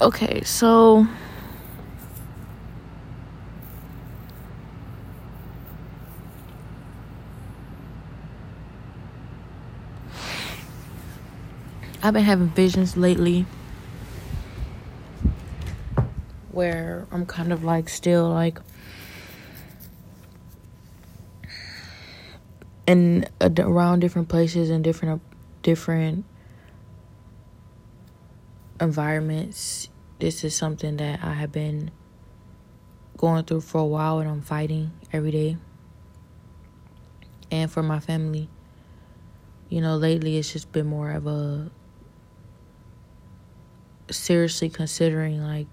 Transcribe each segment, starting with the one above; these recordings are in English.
Okay, so I've been having visions lately where I'm kind of like still like in around different places and different different environments. This is something that I have been going through for a while and I'm fighting every day. And for my family, you know, lately it's just been more of a seriously considering like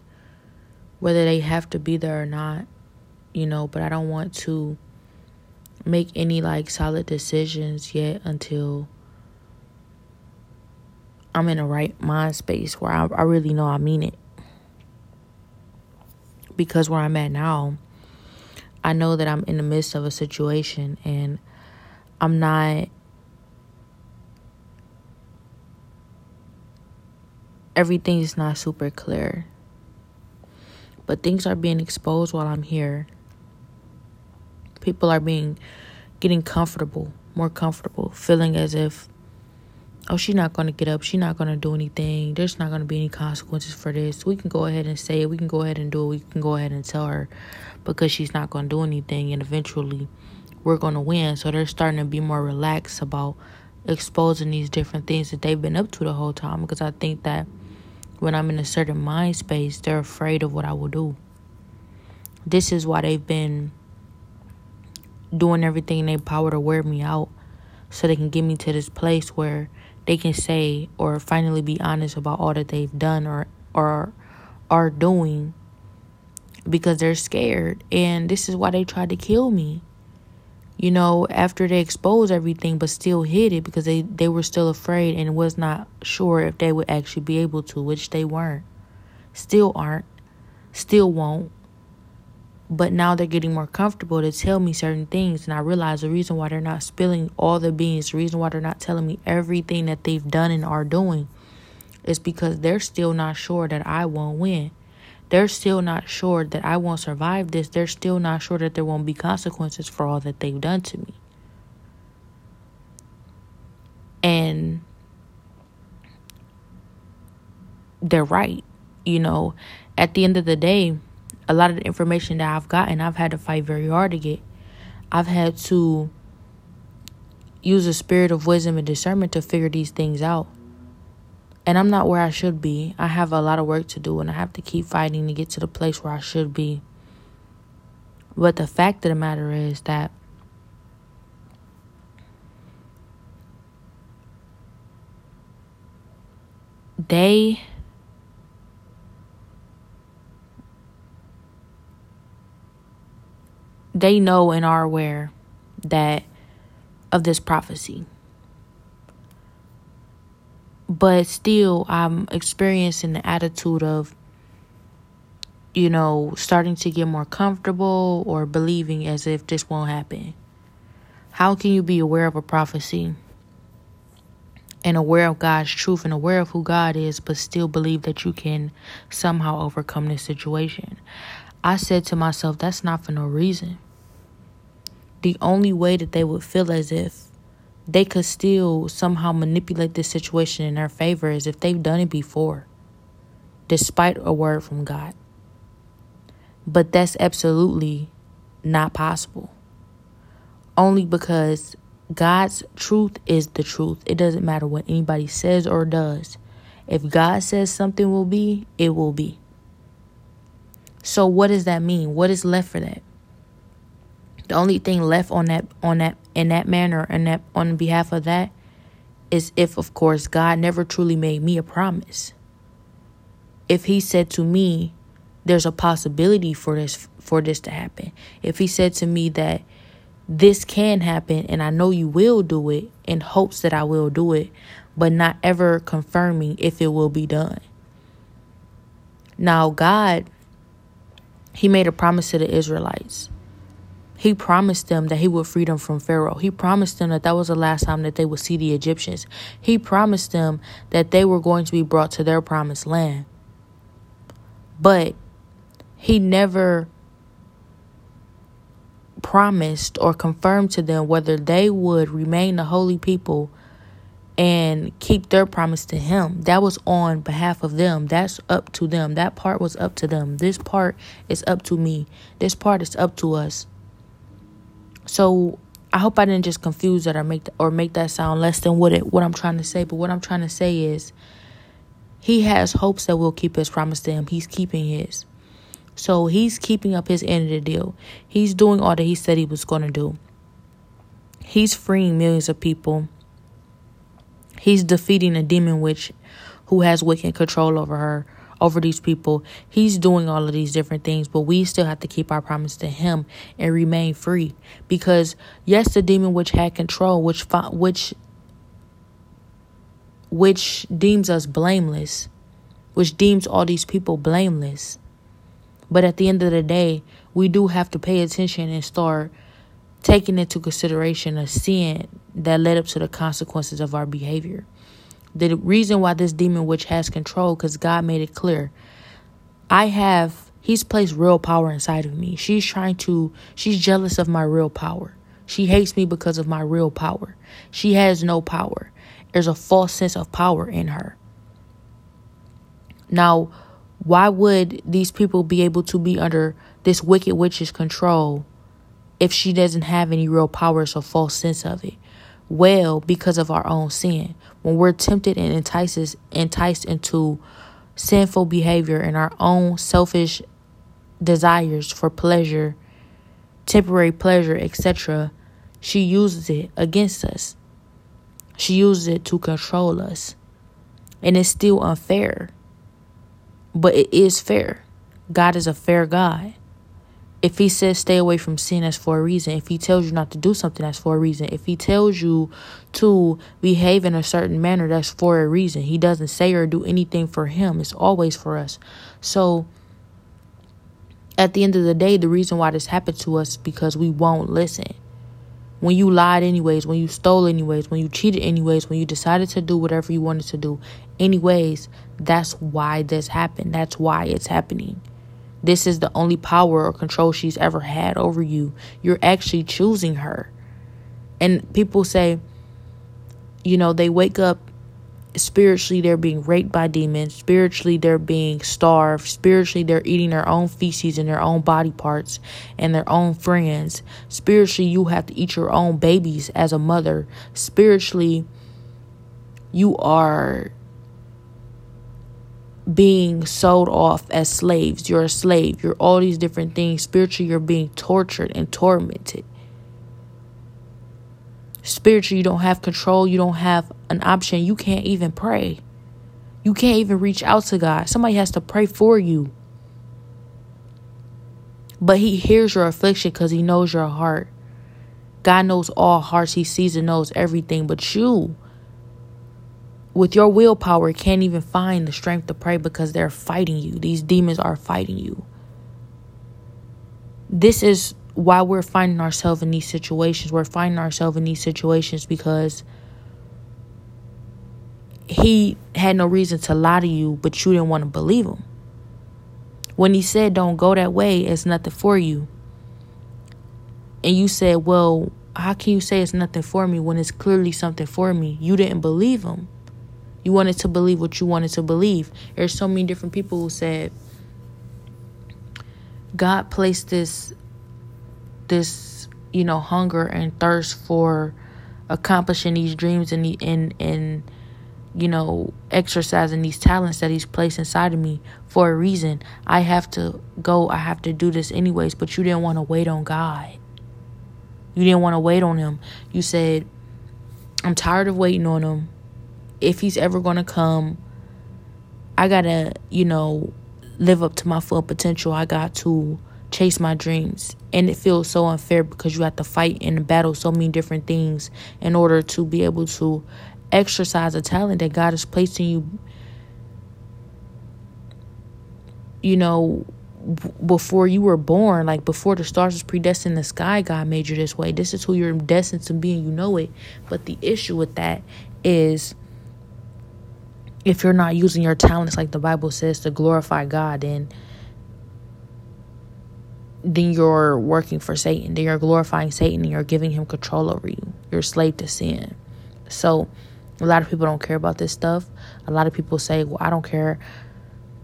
whether they have to be there or not, you know, but I don't want to make any like solid decisions yet until I'm in the right mind space where I, I really know I mean it. Because where I'm at now, I know that I'm in the midst of a situation and I'm not everything is not super clear. But things are being exposed while I'm here. People are being getting comfortable, more comfortable, feeling as if oh, she's not going to get up. She's not going to do anything. There's not going to be any consequences for this. We can go ahead and say it. We can go ahead and do it. We can go ahead and tell her because she's not going to do anything. And eventually, we're going to win. So they're starting to be more relaxed about exposing these different things that they've been up to the whole time because I think that when I'm in a certain mind space, they're afraid of what I will do. This is why they've been doing everything in their power to wear me out so they can get me to this place where they can say or finally be honest about all that they've done or or are doing because they're scared and this is why they tried to kill me you know, after they exposed everything but still hid it because they, they were still afraid and was not sure if they would actually be able to, which they weren't. Still aren't. Still won't. But now they're getting more comfortable to tell me certain things. And I realize the reason why they're not spilling all the beans, the reason why they're not telling me everything that they've done and are doing is because they're still not sure that I won't win they're still not sure that I won't survive this. They're still not sure that there won't be consequences for all that they've done to me. And they're right. You know, at the end of the day, a lot of the information that I've gotten, I've had to fight very hard to get. I've had to use a spirit of wisdom and discernment to figure these things out and I'm not where I should be. I have a lot of work to do and I have to keep fighting to get to the place where I should be. But the fact of the matter is that they they know and are aware that of this prophecy but still I'm experiencing the attitude of you know starting to get more comfortable or believing as if this won't happen. How can you be aware of a prophecy and aware of God's truth and aware of who God is but still believe that you can somehow overcome this situation? I said to myself that's not for no reason. The only way that they would feel as if they could still somehow manipulate this situation in their favor as if they've done it before, despite a word from God. But that's absolutely not possible. Only because God's truth is the truth. It doesn't matter what anybody says or does. If God says something will be, it will be. So what does that mean? What is left for that? The only thing left on that on that in that manner and that on behalf of that is if of course God never truly made me a promise. If he said to me there's a possibility for this for this to happen. If he said to me that this can happen and I know you will do it in hopes that I will do it, but not ever confirming if it will be done. Now, God, He made a promise to the Israelites. He promised them that he would free them from Pharaoh. He promised them that that was the last time that they would see the Egyptians. He promised them that they were going to be brought to their promised land. But he never promised or confirmed to them whether they would remain the holy people and keep their promise to him. That was on behalf of them. That's up to them. That part was up to them. This part is up to me. This part is up to us. So I hope I didn't just confuse that or make that, or make that sound less than what it what I'm trying to say. But what I'm trying to say is he has hopes that we'll keep his promise to him. He's keeping his. So he's keeping up his end of the deal. He's doing all that he said he was going to do. He's freeing millions of people. He's defeating a demon witch who has wicked control over her, over these people. He's doing all of these different things, but we still have to keep our promise to him and remain free. Because yes, the demon witch had control, which which which deems us blameless, which deems all these people blameless. But at the end of the day, we do have to pay attention and start taking into consideration a sin that led up to the consequences of our behavior. The reason why this demon witch has control, because God made it clear. I have, He's placed real power inside of me. She's trying to, she's jealous of my real power. She hates me because of my real power. She has no power. There's a false sense of power in her. Now, why would these people be able to be under this wicked witch's control if she doesn't have any real power, it's a false sense of it? Well, because of our own sin. When we're tempted and entices, enticed into sinful behavior and our own selfish desires for pleasure, temporary pleasure, etc., she uses it against us. She uses it to control us. And it's still unfair but it is fair. God is a fair God. If he says stay away from sin, that's for a reason. If he tells you not to do something, that's for a reason. If he tells you to behave in a certain manner, that's for a reason. He doesn't say or do anything for him, it's always for us. So, at the end of the day, the reason why this happened to us is because we won't listen when you lied anyways, when you stole anyways, when you cheated anyways, when you decided to do whatever you wanted to do anyways, that's why this happened. That's why it's happening. This is the only power or control she's ever had over you. You're actually choosing her. And people say, you know, they wake up spiritually they're being raped by demons spiritually they're being starved spiritually they're eating their own feces and their own body parts and their own friends spiritually you have to eat your own babies as a mother spiritually you are being sold off as slaves you're a slave you're all these different things spiritually you're being tortured and tormented Spiritually, you don't have control. You don't have an option. You can't even pray. You can't even reach out to God. Somebody has to pray for you. But He hears your affliction because He knows your heart. God knows all hearts. He sees and knows everything. But you, with your willpower, can't even find the strength to pray because they're fighting you. These demons are fighting you. This is why we're finding ourselves in these situations. We're finding ourselves in these situations because he had no reason to lie to you, but you didn't want to believe him. When he said, Don't go that way, it's nothing for you. And you said, Well, how can you say it's nothing for me when it's clearly something for me? You didn't believe him. You wanted to believe what you wanted to believe. There's so many different people who said, God placed this this you know hunger and thirst for accomplishing these dreams and and and you know exercising these talents that he's placed inside of me for a reason. I have to go. I have to do this anyways. But you didn't want to wait on god. You didn't want to wait on him. You said i'm tired of waiting on him if he's ever going to come i gotta you know live up to my full potential i got to chase my dreams. And it feels so unfair because you have to fight and battle so many different things in order to be able to exercise a talent that God has placed in you. You know, before you were born, like before the stars was predestined in the sky, God made you this way. This is who you're destined to be, and you know it. But the issue with that is if you're not using your talents like the Bible says to glorify God, then then you're working for Satan. Then you're glorifying Satan and you're giving him control over you. You're a slave to sin. So a lot of people don't care about this stuff. A lot of people say, Well, I don't care.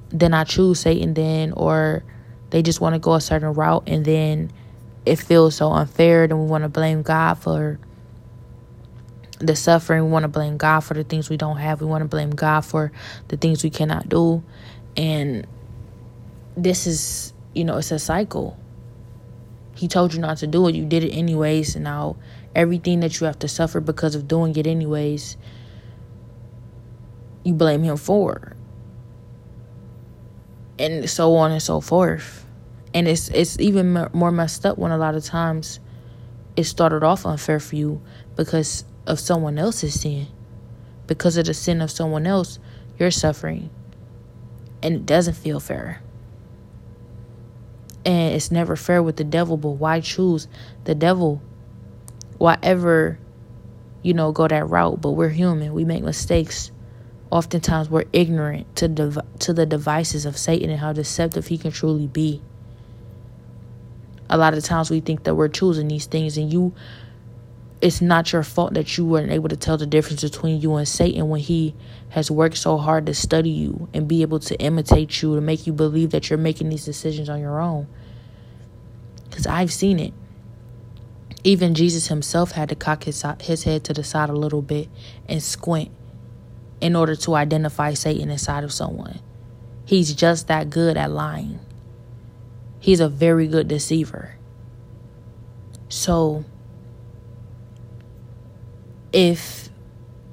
Then I choose Satan then or they just want to go a certain route and then it feels so unfair. Then we want to blame God for the suffering. We want to blame God for the things we don't have. We want to blame God for the things we cannot do. And this is, you know, it's a cycle. He told you not to do it. You did it anyways. And now everything that you have to suffer because of doing it anyways, you blame him for. And so on and so forth. And it's it's even more messed up when a lot of times it started off unfair for you because of someone else's sin. Because of the sin of someone else, you're suffering. And it doesn't feel fair. And it's never fair with the devil, but why choose the devil? Why ever, you know, go that route? But we're human. We make mistakes. Oftentimes we're ignorant to dev- to the devices of Satan and how deceptive he can truly be. A lot of times we think that we're choosing these things and you it's not your fault that you weren't able to tell the difference between you and Satan when he has worked so hard to study you and be able to imitate you to make you believe that you're making these decisions on your own. Because I've seen it. Even Jesus himself had to cock his, his head to the side a little bit and squint in order to identify Satan inside of someone. He's just that good at lying. He's a very good deceiver. So, if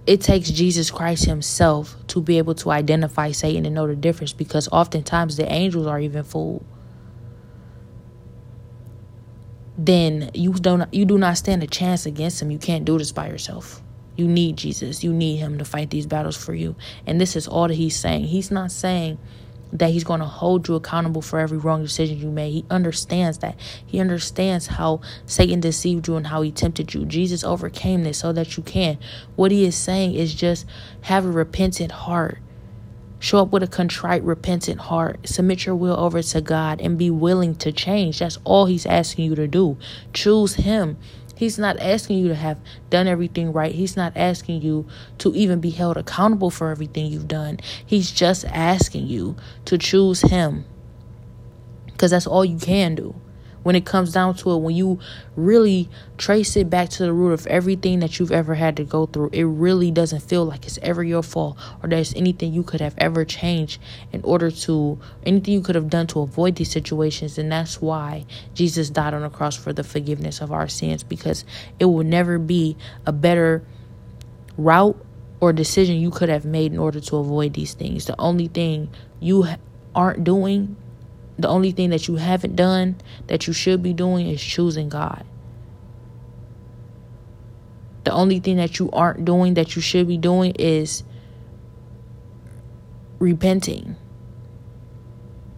it takes Jesus Christ himself to be able to identify Satan and know the difference because oftentimes the angels are even fooled. Then you don't you do not stand a chance against him. You can't do this by yourself. You need Jesus. You need him to fight these battles for you. And this is all that he's saying. He's not saying that he's going to hold you accountable for every wrong decision you made. He understands that. He understands how Satan deceived you and how he tempted you. Jesus overcame this so that you can. What he is saying is just have a repentant heart. Show up with a contrite, repentant heart. Submit your will over to God and be willing to change. That's all he's asking you to do. Choose him He's not asking you to have done everything right. He's not asking you to even be held accountable for everything you've done. He's just asking you to choose Him because that's all you can do when it comes down to it, when you really trace it back to the root of everything that you've ever had to go through, it really doesn't feel like it's ever your fault or there's anything you could have ever changed in order to, anything you could have done to avoid these situations. And that's why Jesus died on the cross for the forgiveness of our sins because it will never be a better route or decision you could have made in order to avoid these things. The only thing you aren't doing the only thing that you haven't done that you should be doing is choosing God. The only thing that you aren't doing that you should be doing is repenting.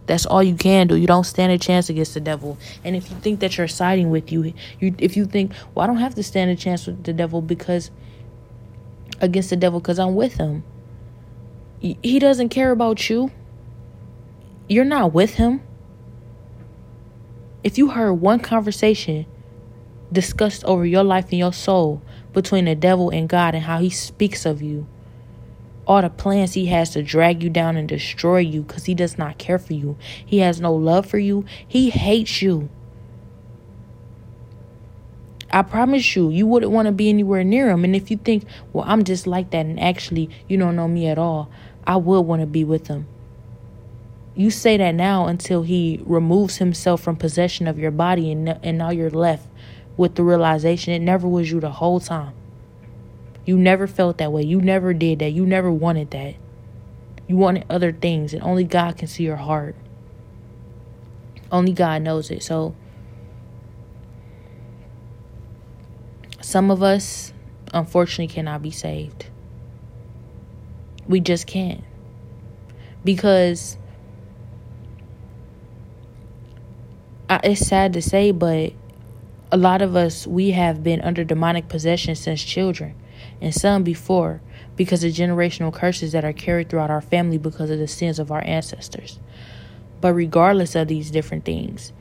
That's all you can do. You don't stand a chance against the devil. And if you think that you're siding with you, you if you think, well, I don't have to stand a chance with the devil because against the devil because I'm with him. He doesn't care about you. You're not with him. If you heard one conversation discussed over your life and your soul between the devil and God and how he speaks of you, all the plans he has to drag you down and destroy you because he does not care for you, he has no love for you, he hates you. I promise you, you wouldn't want to be anywhere near him. And if you think, well, I'm just like that, and actually you don't know me at all, I would want to be with him. You say that now until he removes himself from possession of your body, and, and now you're left with the realization it never was you the whole time. You never felt that way. You never did that. You never wanted that. You wanted other things, and only God can see your heart. Only God knows it. So, some of us, unfortunately, cannot be saved. We just can't. Because it's sad to say, but a lot of us, we have been under demonic possession since children, and some before, because of generational curses that are carried throughout our family because of the sins of our ancestors. But regardless of these different things,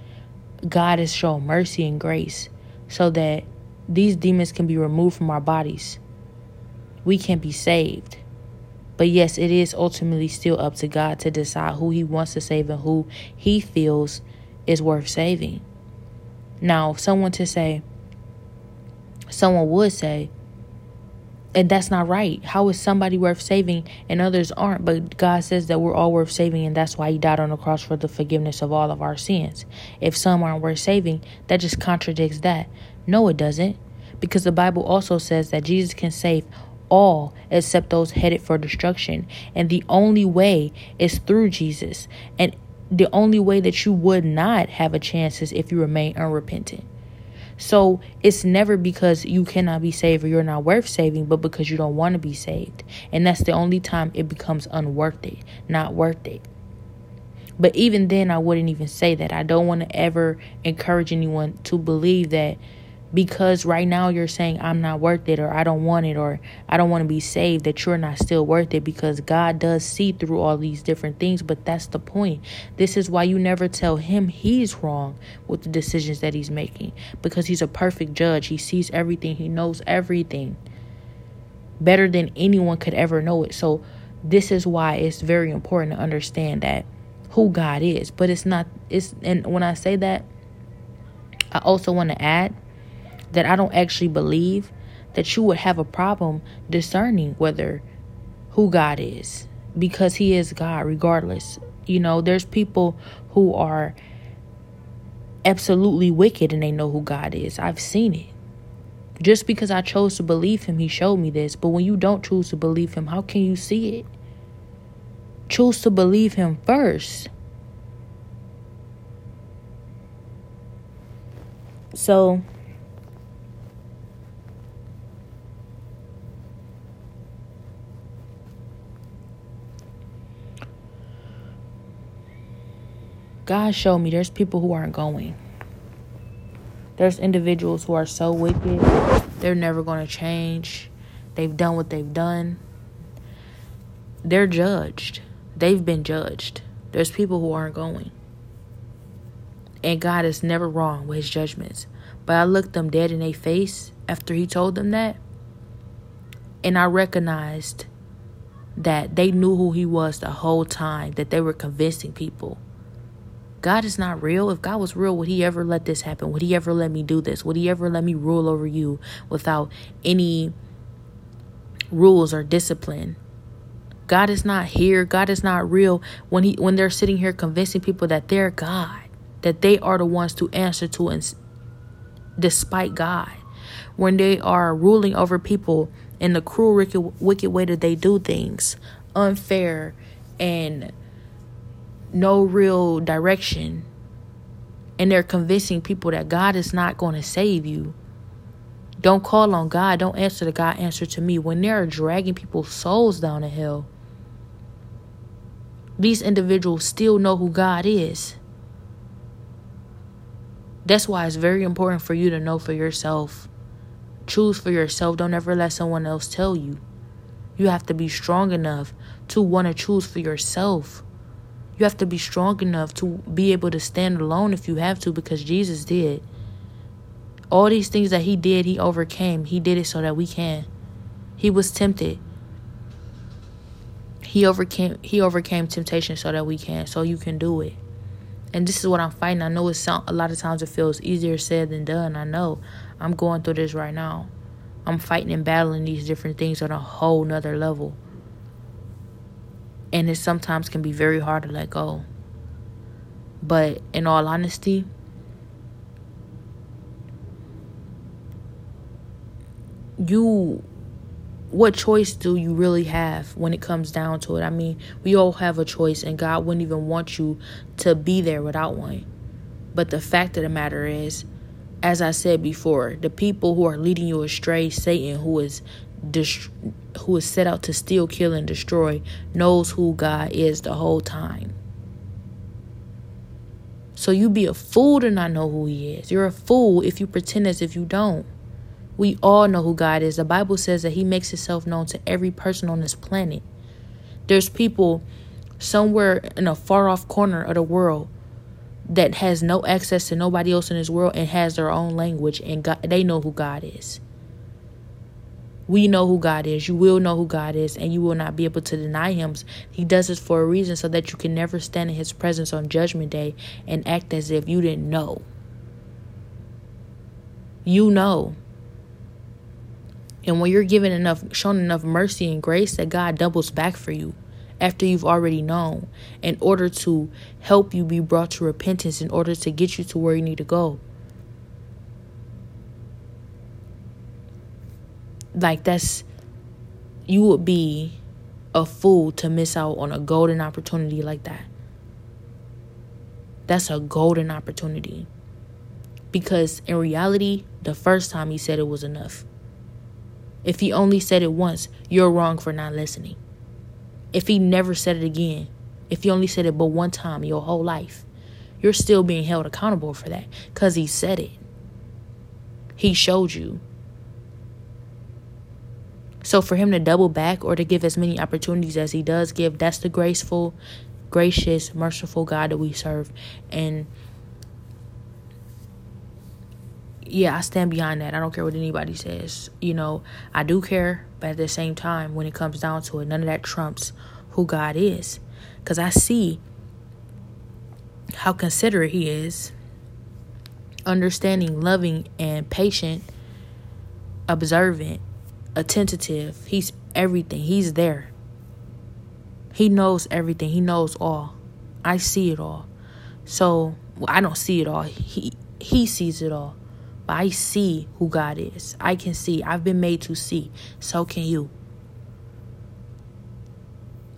God is showing mercy and grace so that these demons can be removed from our bodies. We can be saved. But yes, it is ultimately still up to God to decide who He wants to save and who He feels is worth saving. Now, someone to say, someone would say, and that's not right. How is somebody worth saving and others aren't? But God says that we're all worth saving, and that's why He died on the cross for the forgiveness of all of our sins. If some aren't worth saving, that just contradicts that. No, it doesn't. Because the Bible also says that Jesus can save all except those headed for destruction. And the only way is through Jesus. And the only way that you would not have a chance is if you remain unrepentant. So it's never because you cannot be saved or you're not worth saving, but because you don't want to be saved. And that's the only time it becomes unworth it, not worth it. But even then, I wouldn't even say that. I don't want to ever encourage anyone to believe that because right now you're saying I'm not worth it or I don't want it or I don't want to be saved that you're not still worth it because God does see through all these different things. But that's the point. This is why you never tell him he's wrong with the decisions that he's making because he's a perfect judge. He sees everything. He knows everything better than anyone could ever know it. So this is why it's very important to understand that who God is. But it's not it's and when I say that I also want to add that I don't actually believe that you would have a problem discerning whether who God is because he is God regardless. You know, there's people who are absolutely wicked and they know who God is. I've seen it. Just because I chose to believe him, he showed me this. But when you don't choose to believe him, how can you see it? Choose to believe him first. So, God showed me there's people who aren't going. There's individuals who are so wicked, they're never going to change. They've done what they've done. They're judged. They've been judged. There's people who aren't going. And God is never wrong with his judgments. But I looked them dead in their face after he told them that. And I recognized that they knew who he was the whole time, that they were convincing people God is not real. If God was real, would He ever let this happen? Would He ever let me do this? Would He ever let me rule over you without any rules or discipline? God is not here. God is not real when he when they're sitting here convincing people that they're God, that they are the ones to answer to and despite God. When they are ruling over people in the cruel wicked, wicked way that they do things, unfair and no real direction and they're convincing people that God is not going to save you. Don't call on God. Don't answer to God. Answer to me. When they're dragging people's souls down the hill, these individuals still know who God is. That's why it's very important for you to know for yourself. Choose for yourself. Don't ever let someone else tell you. You have to be strong enough to want to choose for yourself. You have to be strong enough to be able to stand alone if you have to, because Jesus did. All these things that He did, He overcame. He did it so that we can. He was tempted. He overcame he overcame temptation so that we can, so you can do it. And this is what I'm fighting. I know it's a lot of times it feels easier said than done. I know. I'm going through this right now. I'm fighting and battling these different things on a whole nother level and it sometimes can be very hard to let go. But in all honesty, you what choice do you really have when it comes down to it? I mean, we all have a choice, and God wouldn't even want you to be there without one. But the fact of the matter is, as I said before, the people who are leading you astray, Satan, who is dest- who is set out to steal, kill, and destroy, knows who God is the whole time. So you be a fool to not know who He is. You're a fool if you pretend as if you don't. We all know who God is. The Bible says that He makes Himself known to every person on this planet. There's people somewhere in a far off corner of the world that has no access to nobody else in this world and has their own language and God, they know who God is. We know who God is. You will know who God is, and you will not be able to deny Him. He does this for a reason so that you can never stand in His presence on Judgment Day and act as if you didn't know. You know. And when you're given enough, shown enough mercy and grace, that God doubles back for you after you've already known in order to help you be brought to repentance, in order to get you to where you need to go. Like, that's, you would be a fool to miss out on a golden opportunity like that. That's a golden opportunity. Because in reality, the first time he said it was enough. If he only said it once, you're wrong for not listening. If he never said it again, if he only said it but one time your whole life, you're still being held accountable for that because he said it. He showed you. So for him to double back or to give as many opportunities as he does give, that's the graceful, gracious, merciful God that we serve. And yeah, I stand behind that. I don't care what anybody says. You know, I do care, but at the same time, when it comes down to it, none of that trumps who God is. Because I see how considerate He is, understanding, loving, and patient, observant, attentive. He's everything. He's there. He knows everything. He knows all. I see it all. So well, I don't see it all. He he sees it all. But I see who God is. I can see. I've been made to see. So can you.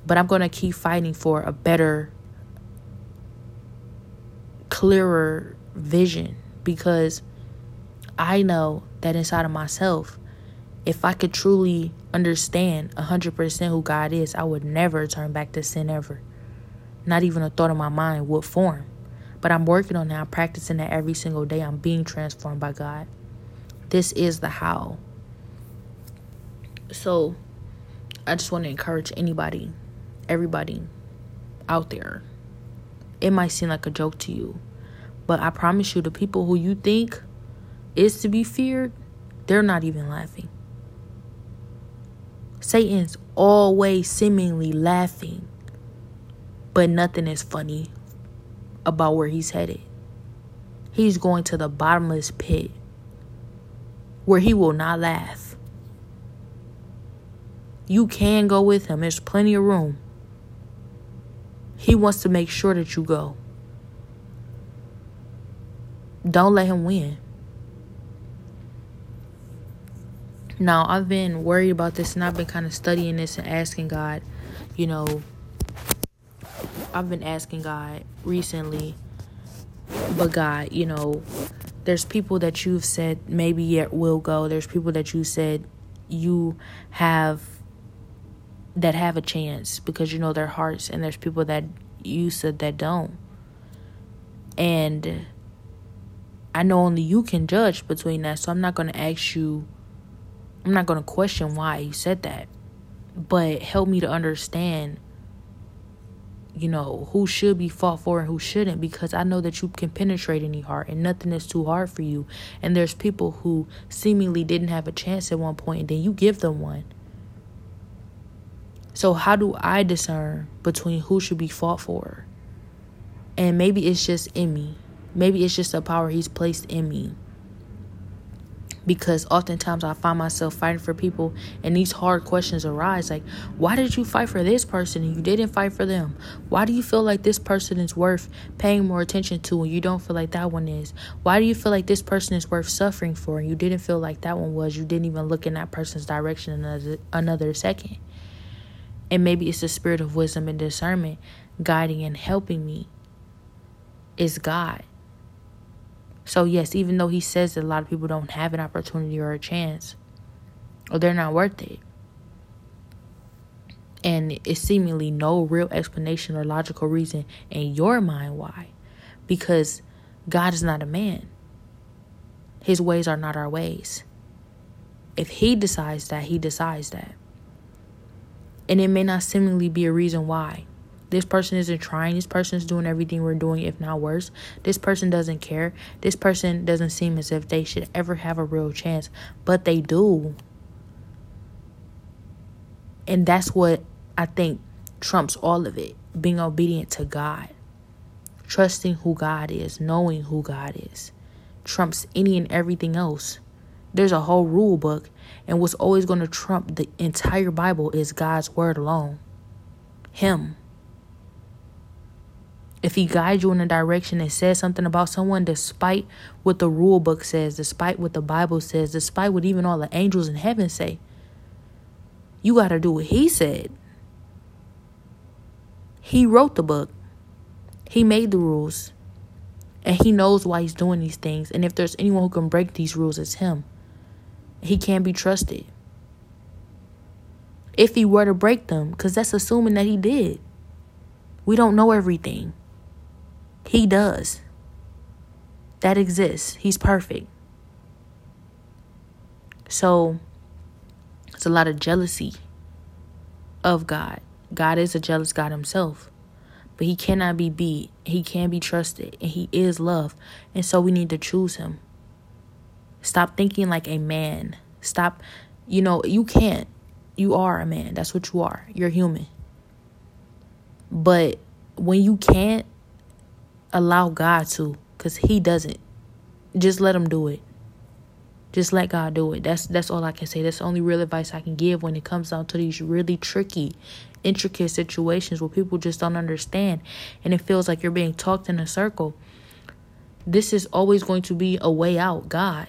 But I'm going to keep fighting for a better clearer vision because I know that inside of myself if I could truly understand 100% who God is, I would never turn back to sin ever. Not even a thought in my mind would form. But I'm working on that. I'm practicing that every single day. I'm being transformed by God. This is the how. So I just want to encourage anybody, everybody out there. It might seem like a joke to you, but I promise you, the people who you think is to be feared, they're not even laughing. Satan's always seemingly laughing, but nothing is funny about where he's headed. He's going to the bottomless pit where he will not laugh. You can go with him, there's plenty of room. He wants to make sure that you go. Don't let him win. Now, I've been worried about this and I've been kind of studying this and asking God, you know, I've been asking God recently, but God, you know, there's people that you've said maybe yet will go. There's people that you said you have that have a chance because you know their hearts, and there's people that you said that don't. And I know only you can judge between that, so I'm not going to ask you I'm not going to question why you said that, but help me to understand, you know, who should be fought for and who shouldn't, because I know that you can penetrate any heart and nothing is too hard for you. And there's people who seemingly didn't have a chance at one point, and then you give them one. So, how do I discern between who should be fought for? And maybe it's just in me. Maybe it's just a power he's placed in me because oftentimes I find myself fighting for people and these hard questions arise like why did you fight for this person and you didn't fight for them? Why do you feel like this person is worth paying more attention to and you don't feel like that one is? Why do you feel like this person is worth suffering for and you didn't feel like that one was? You didn't even look in that person's direction another another second. And maybe it's the spirit of wisdom and discernment guiding and helping me is God so, yes, even though he says that a lot of people don't have an opportunity or a chance, or they're not worth it, and it's seemingly no real explanation or logical reason in your mind why, because God is not a man, his ways are not our ways. If he decides that, he decides that. And it may not seemingly be a reason why. This person isn't trying. This person's doing everything we're doing, if not worse. This person doesn't care. This person doesn't seem as if they should ever have a real chance, but they do. And that's what I think trumps all of it being obedient to God, trusting who God is, knowing who God is, trumps any and everything else. There's a whole rule book, and what's always going to trump the entire Bible is God's word alone. Him. If he guides you in a direction and says something about someone, despite what the rule book says, despite what the Bible says, despite what even all the angels in heaven say, you got to do what he said. He wrote the book, he made the rules, and he knows why he's doing these things. And if there's anyone who can break these rules, it's him. He can't be trusted. If he were to break them, because that's assuming that he did. We don't know everything. He does. That exists. He's perfect. So, it's a lot of jealousy of God. God is a jealous God himself. But he cannot be beat. He can be trusted. And he is love. And so we need to choose him. Stop thinking like a man. Stop, you know, you can't. You are a man. That's what you are. You're human. But when you can't, allow God to, because He doesn't. Just let Him do it. Just let God do it. That's that's all I can say. That's the only real advice I can give when it comes down to these really tricky, intricate situations where people just don't understand and it feels like you're being talked in a circle. This is always going to be a way out, God.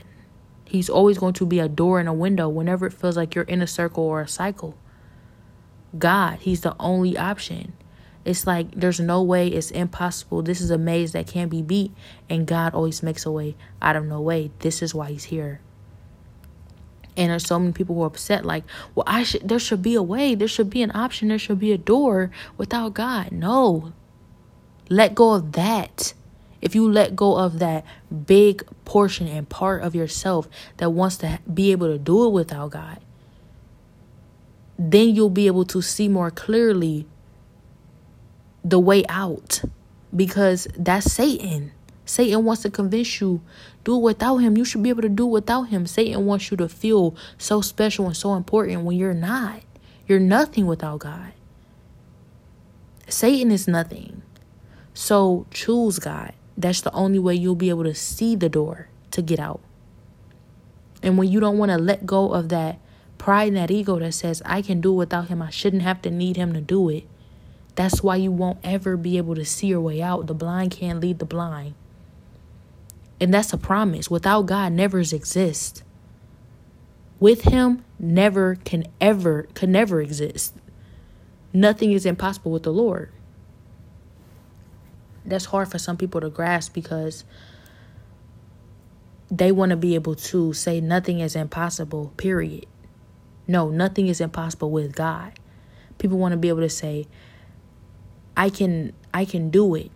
He's always going to be a door and a window whenever it feels like you're in a circle or a cycle. God, He's the only option. It's like there's no way, it's impossible. This is a maze that can't be beat, and God always makes a way out of no way. This is why He's here. And there's so many people who are upset, like, well, I should there should be a way, there should be an option, there should be a door without God. No. Let go of that. If you let go of that big portion and part of yourself that wants to be able to do it without God, then you'll be able to see more clearly the way out because that's Satan. Satan wants to convince you do it without him. You should be able to do it without him. Satan wants you to feel so special and so important when you're not. You're nothing without God. Satan is nothing. So choose God. That's the only way you'll be able to see the door to get out. And when you don't want to let go of that pride and that ego that says, I can do without him, I shouldn't have to need him to do it. That's why you won't ever be able to see your way out. The blind can't lead the blind. And that's a promise. Without God, never exist. With him, never can ever, can never exist. Nothing is impossible with the Lord that's hard for some people to grasp because they want to be able to say nothing is impossible, period. No, nothing is impossible with God. People want to be able to say I can I can do it.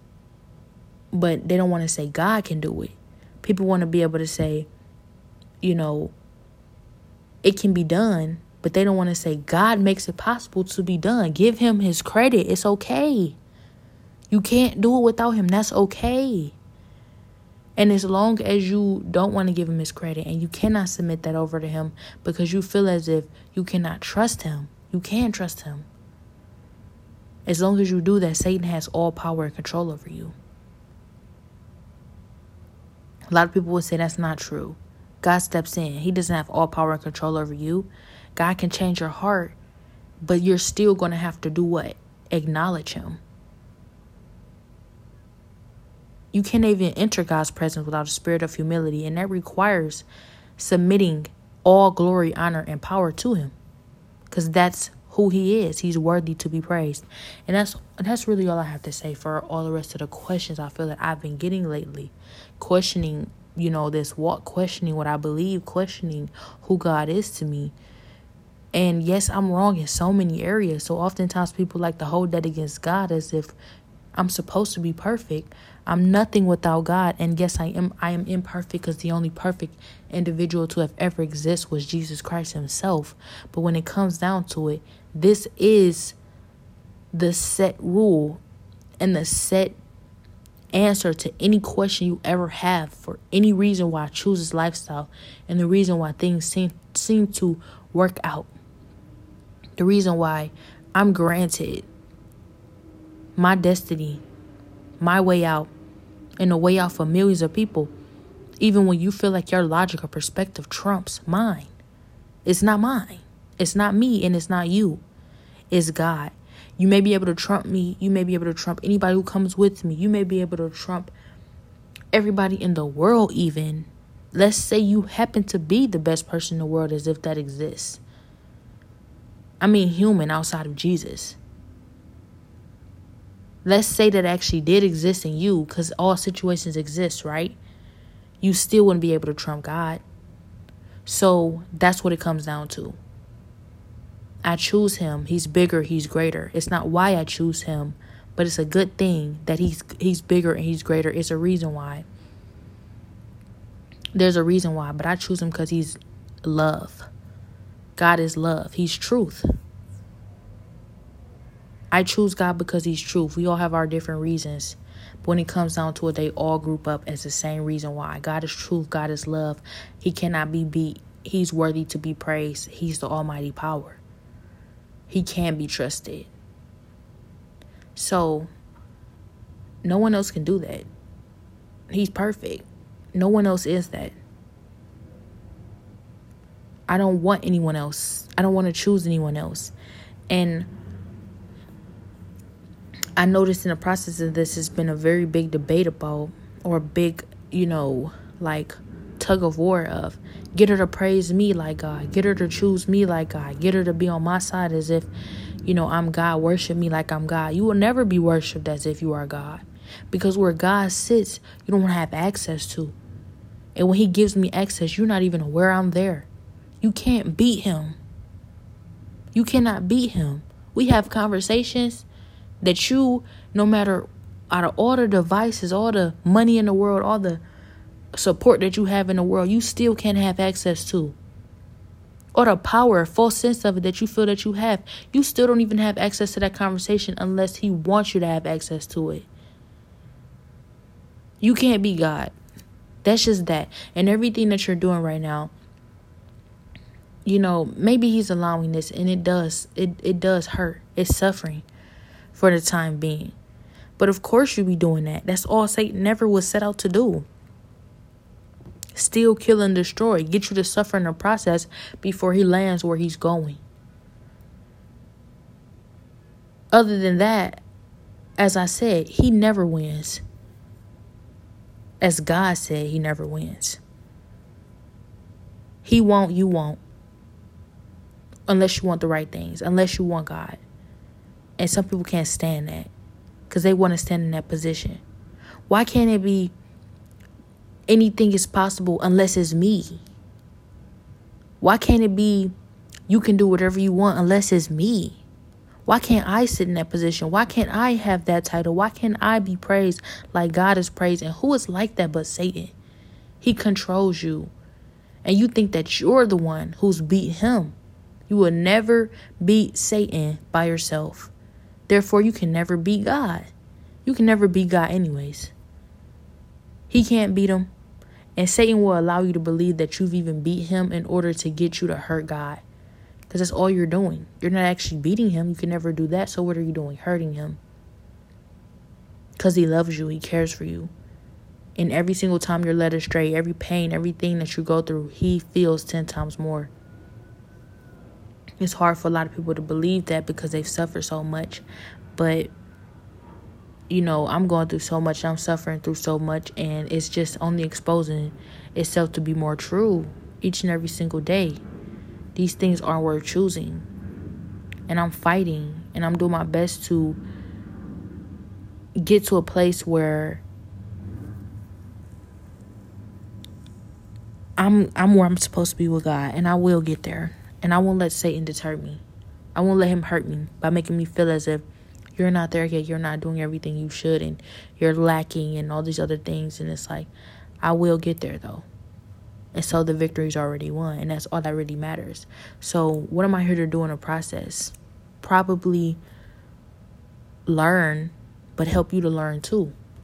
But they don't want to say God can do it. People want to be able to say you know it can be done, but they don't want to say God makes it possible to be done. Give him his credit. It's okay. You can't do it without him. That's okay. And as long as you don't want to give him his credit and you cannot submit that over to him because you feel as if you cannot trust him, you can trust him. As long as you do that, Satan has all power and control over you. A lot of people would say that's not true. God steps in, He doesn't have all power and control over you. God can change your heart, but you're still going to have to do what? Acknowledge Him. You can't even enter God's presence without a spirit of humility, and that requires submitting all glory, honor, and power to Him, because that's who He is. He's worthy to be praised, and that's that's really all I have to say for all the rest of the questions I feel that I've been getting lately, questioning, you know, this walk, questioning what I believe, questioning who God is to me. And yes, I'm wrong in so many areas. So oftentimes people like to hold that against God as if I'm supposed to be perfect. I'm nothing without God. And yes, I am I am imperfect because the only perfect individual to have ever existed was Jesus Christ himself. But when it comes down to it, this is the set rule and the set answer to any question you ever have for any reason why I choose this lifestyle and the reason why things seem seem to work out. The reason why I'm granted my destiny, my way out, and the way out for millions of people, even when you feel like your logical perspective trumps mine. It's not mine. It's not me and it's not you. It's God. You may be able to trump me. You may be able to trump anybody who comes with me. You may be able to trump everybody in the world, even. Let's say you happen to be the best person in the world, as if that exists. I mean, human outside of Jesus. Let's say that actually did exist in you, because all situations exist, right? You still wouldn't be able to trump God. So that's what it comes down to. I choose him. He's bigger, he's greater. It's not why I choose him, but it's a good thing that he's he's bigger and he's greater. It's a reason why. There's a reason why, but I choose him cuz he's love. God is love. He's truth. I choose God because he's truth. We all have our different reasons. But when it comes down to it, they all group up as the same reason why. God is truth, God is love. He cannot be beat. He's worthy to be praised. He's the almighty power. He can be trusted. So, no one else can do that. He's perfect. No one else is that. I don't want anyone else. I don't want to choose anyone else. And I noticed in the process of this, has been a very big debate about, or a big, you know, like tug of war of get her to praise me like God, get her to choose me like God, get her to be on my side as if, you know, I'm God, worship me like I'm God. You will never be worshiped as if you are God. Because where God sits, you don't have access to. And when He gives me access, you're not even aware I'm there. You can't beat Him. You cannot beat Him. We have conversations that you, no matter out of all the devices, all the money in the world, all the support that you have in the world, you still can't have access to. Or the power, false sense of it that you feel that you have, you still don't even have access to that conversation unless He wants you to have access to it. You can't be God. That's just that. And everything that you're doing right now, you know, maybe He's allowing this and it does, it, it does hurt. It's suffering for the time being. But of course, you be doing that. That's all Satan never was set out to do steal, kill, and destroy, get you to suffer in the process before he lands where he's going. Other than that, as I said, he never wins. As God said, he never wins. He won't, you won't. Unless you want the right things, unless you want God. And some people can't stand that because they want to stand in that position. Why can't it be anything is possible unless it's me? Why can't it be you can do whatever you want unless it's me? Why can't I sit in that position? Why can't I have that title? Why can't I be praised like God is praised? And who is like that but Satan? He controls you. And you think that you're the one who's beat him. You will never beat Satan by yourself. Therefore, you can never beat God. You can never beat God, anyways. He can't beat him. And Satan will allow you to believe that you've even beat him in order to get you to hurt God. Because that's all you're doing. You're not actually beating him. You can never do that. So what are you doing? Hurting him. Because he loves you. He cares for you. And every single time you're led astray, every pain, everything that you go through, he feels 10 times more. It's hard for a lot of people to believe that because they've suffered so much. But you know, I'm going through so much, I'm suffering through so much, and it's just only exposing itself to be more true each and every single day. These things aren't worth choosing. And I'm fighting and I'm doing my best to get to a place where I'm I'm where I'm supposed to be with God and I will get there. And I won't let Satan deter me. I won't let him hurt me by making me feel as if you're not there yet. You're not doing everything you should, and you're lacking, and all these other things. And it's like, I will get there though. And so the victory's already won, and that's all that really matters. So, what am I here to do in the process? Probably learn, but help you to learn too.